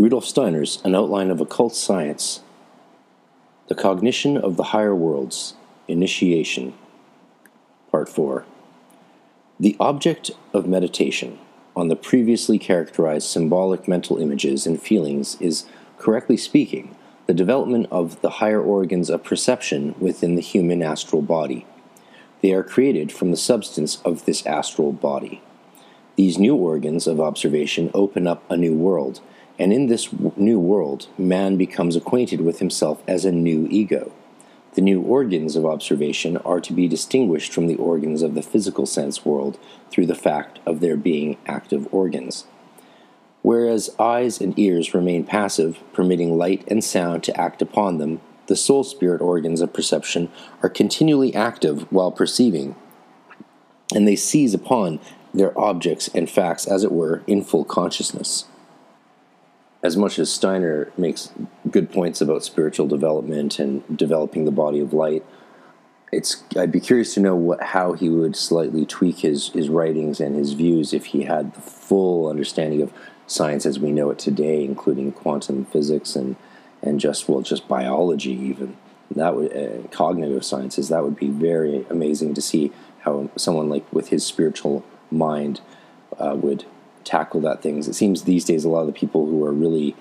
Rudolf Steiner's An Outline of Occult Science, The Cognition of the Higher Worlds, Initiation, Part 4. The object of meditation on the previously characterized symbolic mental images and feelings is, correctly speaking, the development of the higher organs of perception within the human astral body. They are created from the substance of this astral body. These new organs of observation open up a new world, and in this new world, man becomes acquainted with himself as a new ego. The new organs of observation are to be distinguished from the organs of the physical sense world through the fact of their being active organs. Whereas eyes and ears remain passive, permitting light and sound to act upon them, the soul spirit organs of perception are continually active while perceiving, and they seize upon their objects and facts, as it were, in full consciousness as much as Steiner makes good points about spiritual development and developing the body of light, it's I'd be curious to know what how he would slightly tweak his his writings and his views if he had the full understanding of science as we know it today, including quantum physics and and just well just biology even. That would uh, cognitive sciences that would be very amazing to see how someone like with his spiritual mind uh, would tackle that things. It seems these days a lot of the people who are really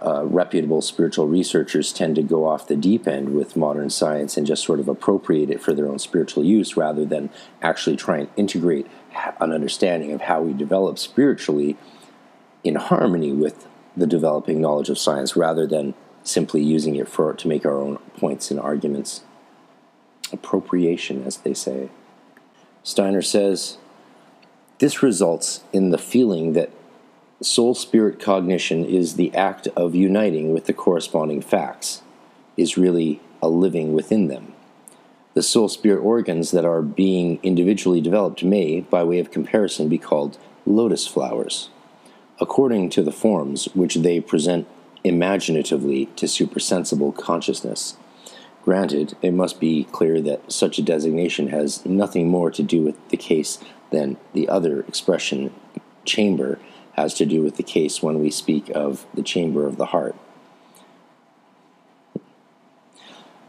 uh, reputable spiritual researchers tend to go off the deep end with modern science and just sort of appropriate it for their own spiritual use rather than actually try and integrate an understanding of how we develop spiritually in harmony with the developing knowledge of science rather than simply using it for to make our own points and arguments. Appropriation, as they say. Steiner says, this results in the feeling that soul spirit cognition is the act of uniting with the corresponding facts, is really a living within them. The soul spirit organs that are being individually developed may, by way of comparison, be called lotus flowers, according to the forms which they present imaginatively to supersensible consciousness. Granted, it must be clear that such a designation has nothing more to do with the case than the other expression, chamber, has to do with the case when we speak of the chamber of the heart.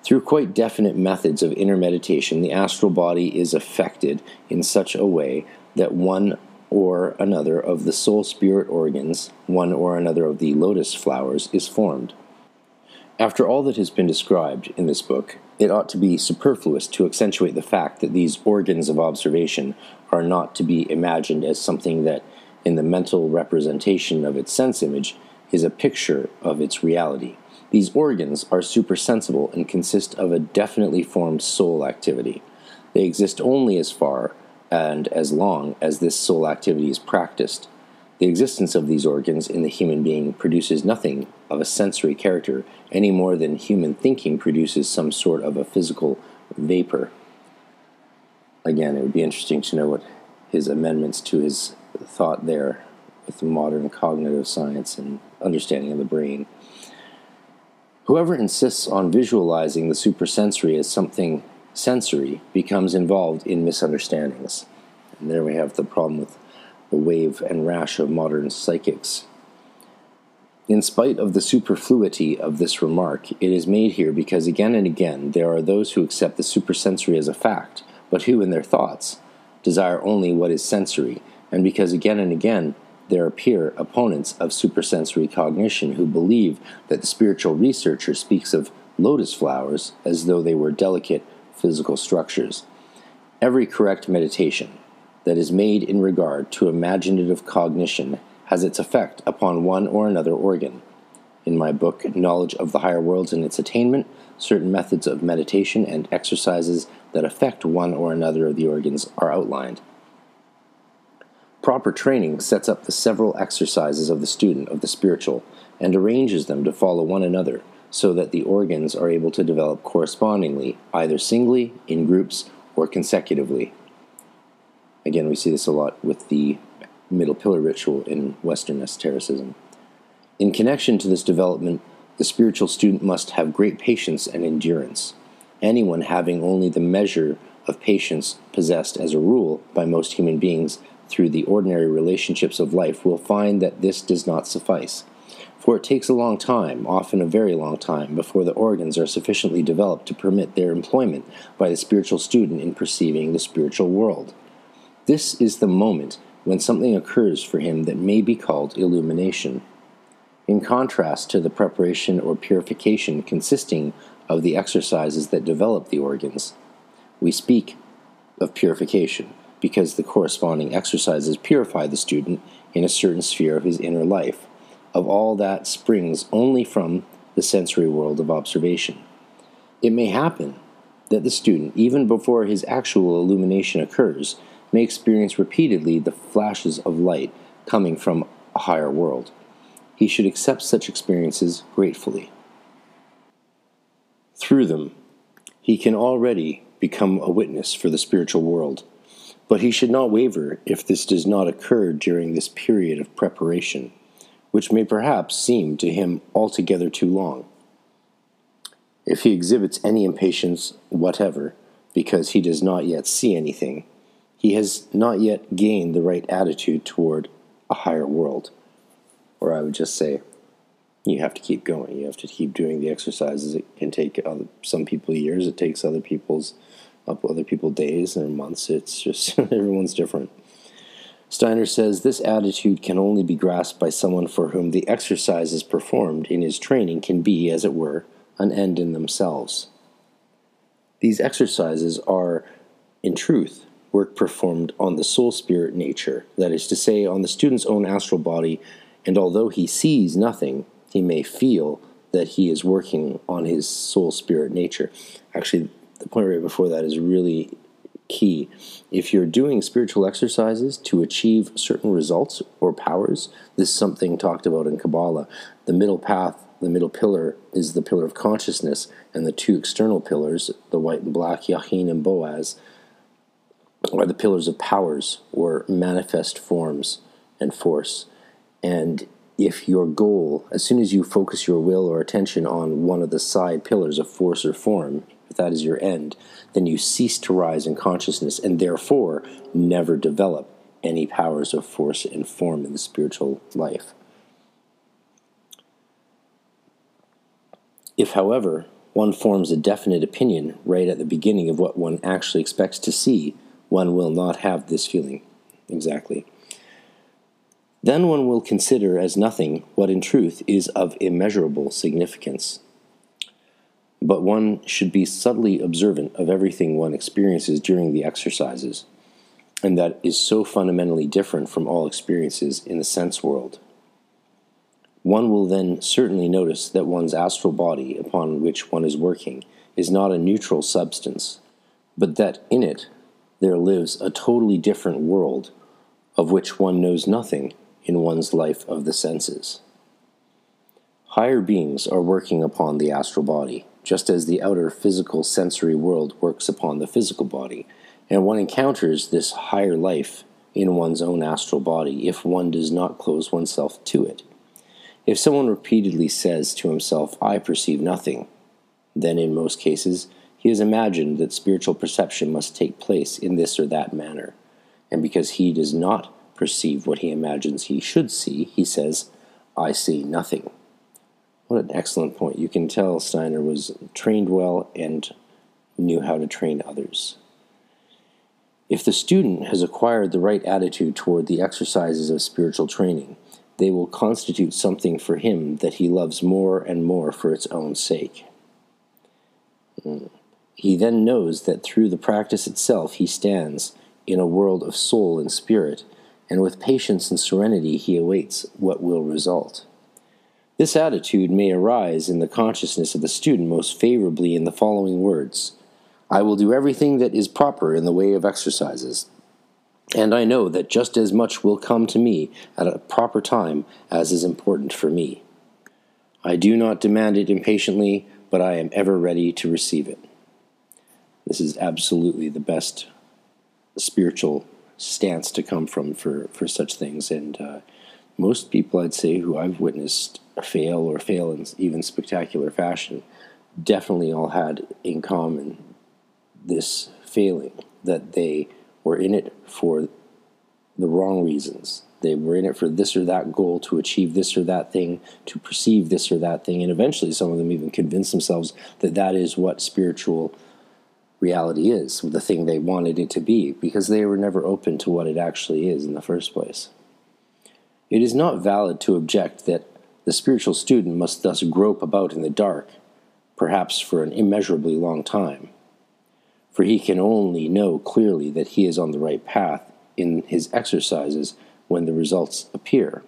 Through quite definite methods of inner meditation, the astral body is affected in such a way that one or another of the soul spirit organs, one or another of the lotus flowers, is formed. After all that has been described in this book, it ought to be superfluous to accentuate the fact that these organs of observation are not to be imagined as something that, in the mental representation of its sense image, is a picture of its reality. These organs are supersensible and consist of a definitely formed soul activity. They exist only as far and as long as this soul activity is practiced. The existence of these organs in the human being produces nothing of a sensory character any more than human thinking produces some sort of a physical vapor. Again, it would be interesting to know what his amendments to his thought there with modern cognitive science and understanding of the brain. Whoever insists on visualizing the supersensory as something sensory becomes involved in misunderstandings. And there we have the problem with the wave and rash of modern psychics. In spite of the superfluity of this remark, it is made here because again and again there are those who accept the supersensory as a fact, but who, in their thoughts, desire only what is sensory, and because again and again there appear opponents of supersensory cognition who believe that the spiritual researcher speaks of lotus flowers as though they were delicate physical structures. Every correct meditation, that is made in regard to imaginative cognition has its effect upon one or another organ. In my book, Knowledge of the Higher Worlds and Its Attainment, certain methods of meditation and exercises that affect one or another of the organs are outlined. Proper training sets up the several exercises of the student of the spiritual and arranges them to follow one another so that the organs are able to develop correspondingly, either singly, in groups, or consecutively. Again, we see this a lot with the middle pillar ritual in Western esotericism. In connection to this development, the spiritual student must have great patience and endurance. Anyone having only the measure of patience possessed as a rule by most human beings through the ordinary relationships of life will find that this does not suffice. For it takes a long time, often a very long time, before the organs are sufficiently developed to permit their employment by the spiritual student in perceiving the spiritual world. This is the moment when something occurs for him that may be called illumination. In contrast to the preparation or purification consisting of the exercises that develop the organs, we speak of purification because the corresponding exercises purify the student in a certain sphere of his inner life of all that springs only from the sensory world of observation. It may happen that the student, even before his actual illumination occurs, may experience repeatedly the flashes of light coming from a higher world. He should accept such experiences gratefully. Through them, he can already become a witness for the spiritual world, but he should not waver if this does not occur during this period of preparation which may perhaps seem to him altogether too long. If he exhibits any impatience whatever, because he does not yet see anything, he has not yet gained the right attitude toward a higher world. Or I would just say, you have to keep going. You have to keep doing the exercises. It can take other, some people years. It takes other people's up other people days or months. It's just everyone's different. Steiner says this attitude can only be grasped by someone for whom the exercises performed in his training can be, as it were, an end in themselves. These exercises are, in truth, work performed on the soul spirit nature, that is to say, on the student's own astral body, and although he sees nothing, he may feel that he is working on his soul spirit nature. Actually, the point right before that is really key. If you're doing spiritual exercises to achieve certain results or powers, this is something talked about in Kabbalah. The middle path, the middle pillar, is the pillar of consciousness, and the two external pillars, the white and black, Yachin and Boaz, are the pillars of powers or manifest forms and force. And if your goal, as soon as you focus your will or attention on one of the side pillars of force or form, if that is your end, then you cease to rise in consciousness and therefore never develop any powers of force and form in the spiritual life. If, however, one forms a definite opinion right at the beginning of what one actually expects to see, one will not have this feeling. Exactly. Then one will consider as nothing what in truth is of immeasurable significance but one should be subtly observant of everything one experiences during the exercises, and that is so fundamentally different from all experiences in the sense world. One will then certainly notice that one's astral body upon which one is working is not a neutral substance, but that in it there lives a totally different world of which one knows nothing in one's life of the senses. Higher beings are working upon the astral body just as the outer physical sensory world works upon the physical body, and one encounters this higher life in one's own astral body if one does not close oneself to it. If someone repeatedly says to himself, I perceive nothing, then in most cases he has imagined that spiritual perception must take place in this or that manner, and because he does not perceive what he imagines he should see, he says, I see nothing. What an excellent point. You can tell Steiner was trained well and knew how to train others. If the student has acquired the right attitude toward the exercises of spiritual training, they will constitute something for him that he loves more and more for its own sake. Hmm. He then knows that through the practice itself he stands in a world of soul and spirit, and with patience and serenity he awaits what will result. This attitude may arise in the consciousness of the student most favorably in the following words I will do everything that is proper in the way of exercises. And I know that just as much will come to me at a proper time as is important for me. I do not demand it impatiently, but I am ever ready to receive it. This is absolutely the best spiritual stance to come from for, for such things. And uh, most people, I'd say, who I've witnessed fail or fail in even spectacular fashion definitely all had in common this failing that they were in it for the wrong reasons. They were in it for this or that goal, to achieve this or that thing, to perceive this or that thing. And eventually, some of them even convince themselves that that is what spiritual reality is, the thing they wanted it to be, because they were never open to what it actually is in the first place. It is not valid to object that the spiritual student must thus grope about in the dark, perhaps for an immeasurably long time, for he can only know clearly that he is on the right path in his exercises when the results appear.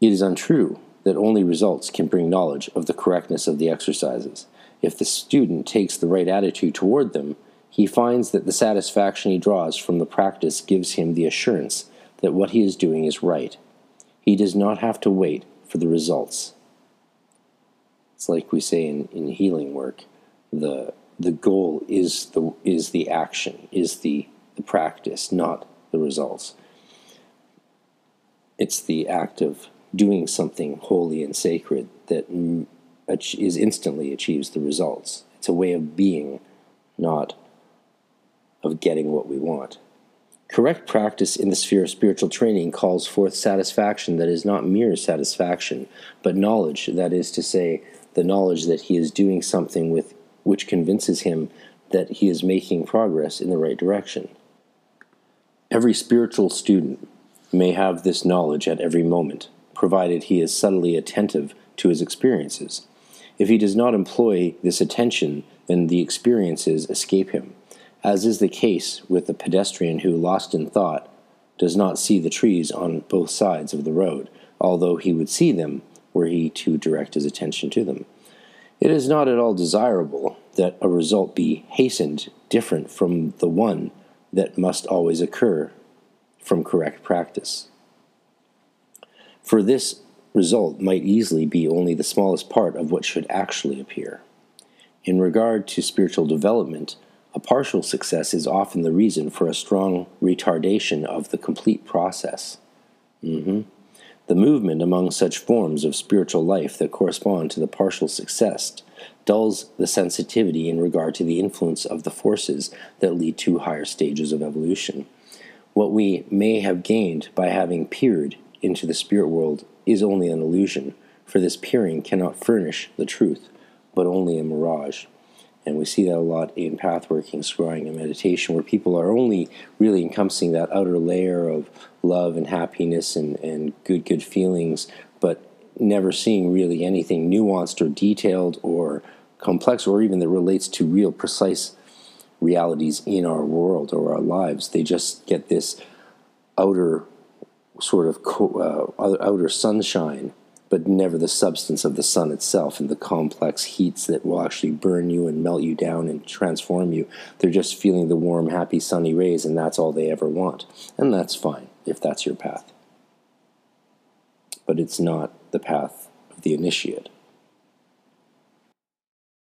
It is untrue that only results can bring knowledge of the correctness of the exercises. If the student takes the right attitude toward them, he finds that the satisfaction he draws from the practice gives him the assurance that what he is doing is right. He does not have to wait for the results. It's like we say in, in healing work, the the goal is the is the action, is the, the practice, not the results. It's the act of doing something holy and sacred that is instantly achieves the results. It's a way of being, not of getting what we want. Correct practice in the sphere of spiritual training calls forth satisfaction that is not mere satisfaction, but knowledge, that is to say, the knowledge that he is doing something with which convinces him that he is making progress in the right direction. Every spiritual student may have this knowledge at every moment, provided he is subtly attentive to his experiences. If he does not employ this attention, then the experiences escape him, as is the case with the pedestrian who, lost in thought, does not see the trees on both sides of the road, although he would see them were he to direct his attention to them. It is not at all desirable that a result be hastened different from the one that must always occur from correct practice. For this result might easily be only the smallest part of what should actually appear. In regard to spiritual development, a partial success is often the reason for a strong retardation of the complete process. Mm-hmm. The movement among such forms of spiritual life that correspond to the partial success dulls the sensitivity in regard to the influence of the forces that lead to higher stages of evolution. What we may have gained by having peered into the spirit world is only an illusion, for this peering cannot furnish the truth, but only a mirage. And we see that a lot in pathworking, scrying, and meditation, where people are only really encompassing that outer layer of love and happiness and, and good, good feelings, but never seeing really anything nuanced or detailed or complex or even that relates to real, precise realities in our world or our lives. They just get this outer sort of co- uh, outer sunshine, but never the substance of the sun itself and the complex heats that will actually burn you and melt you down and transform you. They're just feeling the warm, happy, sunny rays, and that's all they ever want. And that's fine if that's your path. But it's not the path of the initiate.